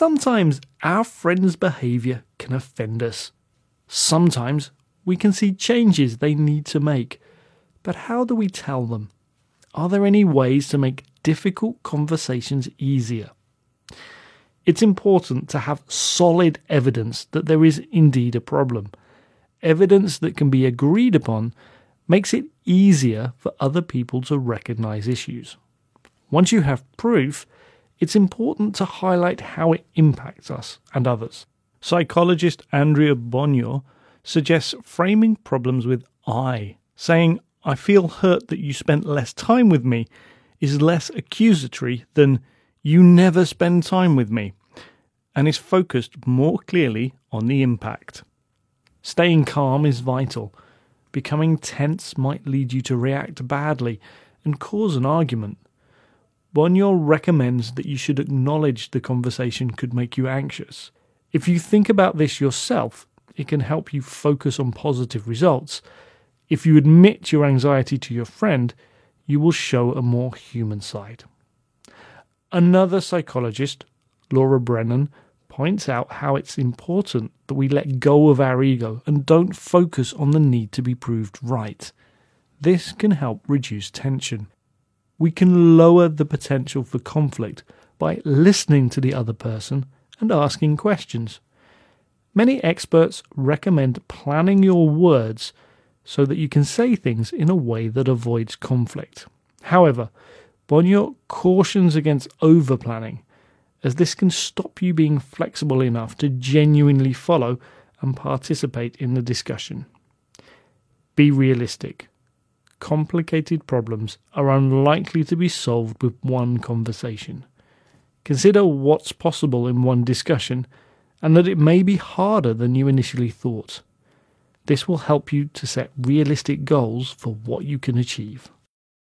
Sometimes our friends' behaviour can offend us. Sometimes we can see changes they need to make. But how do we tell them? Are there any ways to make difficult conversations easier? It's important to have solid evidence that there is indeed a problem. Evidence that can be agreed upon makes it easier for other people to recognize issues. Once you have proof, it's important to highlight how it impacts us and others. Psychologist Andrea Bonior suggests framing problems with I, saying, I feel hurt that you spent less time with me, is less accusatory than you never spend time with me, and is focused more clearly on the impact. Staying calm is vital. Becoming tense might lead you to react badly and cause an argument. Bonior recommends that you should acknowledge the conversation could make you anxious. If you think about this yourself, it can help you focus on positive results. If you admit your anxiety to your friend, you will show a more human side. Another psychologist, Laura Brennan, points out how it's important that we let go of our ego and don't focus on the need to be proved right. This can help reduce tension we can lower the potential for conflict by listening to the other person and asking questions. Many experts recommend planning your words so that you can say things in a way that avoids conflict. However, Bonior cautions against over planning, as this can stop you being flexible enough to genuinely follow and participate in the discussion. Be realistic complicated problems are unlikely to be solved with one conversation. Consider what's possible in one discussion and that it may be harder than you initially thought. This will help you to set realistic goals for what you can achieve.